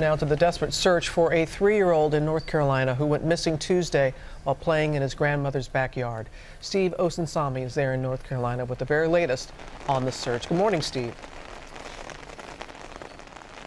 Now to the desperate search for a three-year-old in North Carolina who went missing Tuesday while playing in his grandmother's backyard. Steve Osunsami is there in North Carolina with the very latest on the search. Good morning, Steve.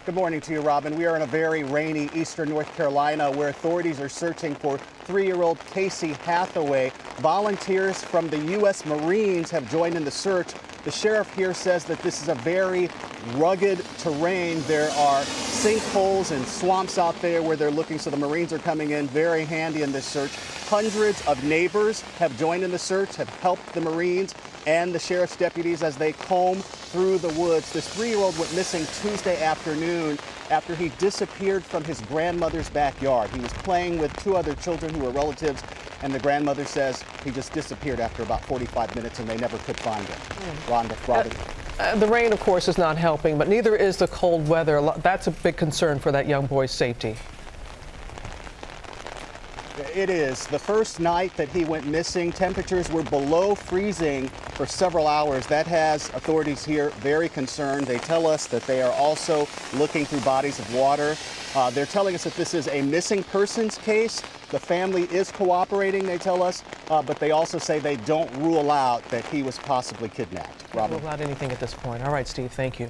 Good morning to you, Robin. We are in a very rainy eastern North Carolina where authorities are searching for three-year-old Casey Hathaway. Volunteers from the U.S. Marines have joined in the search. The sheriff here says that this is a very rugged terrain. There are sinkholes and swamps out there where they're looking, so the Marines are coming in very handy in this search. Hundreds of neighbors have joined in the search, have helped the Marines and the sheriff's deputies as they comb through the woods. This three-year-old went missing Tuesday afternoon after he disappeared from his grandmother's backyard. He was playing with two other children who were relatives, and the grandmother says he just disappeared after about 45 minutes and they never could find him. Mm. Rhonda, Robin. Uh, uh, the rain, of course, is not helping, but neither is the cold weather. That's a big concern for that young boy's safety. It is. The first night that he went missing, temperatures were below freezing for several hours. That has authorities here very concerned. They tell us that they are also looking through bodies of water. Uh, they're telling us that this is a missing persons case. The family is cooperating, they tell us, uh, but they also say they don't rule out that he was possibly kidnapped. Robin. Rule out anything at this point. All right, Steve, thank you.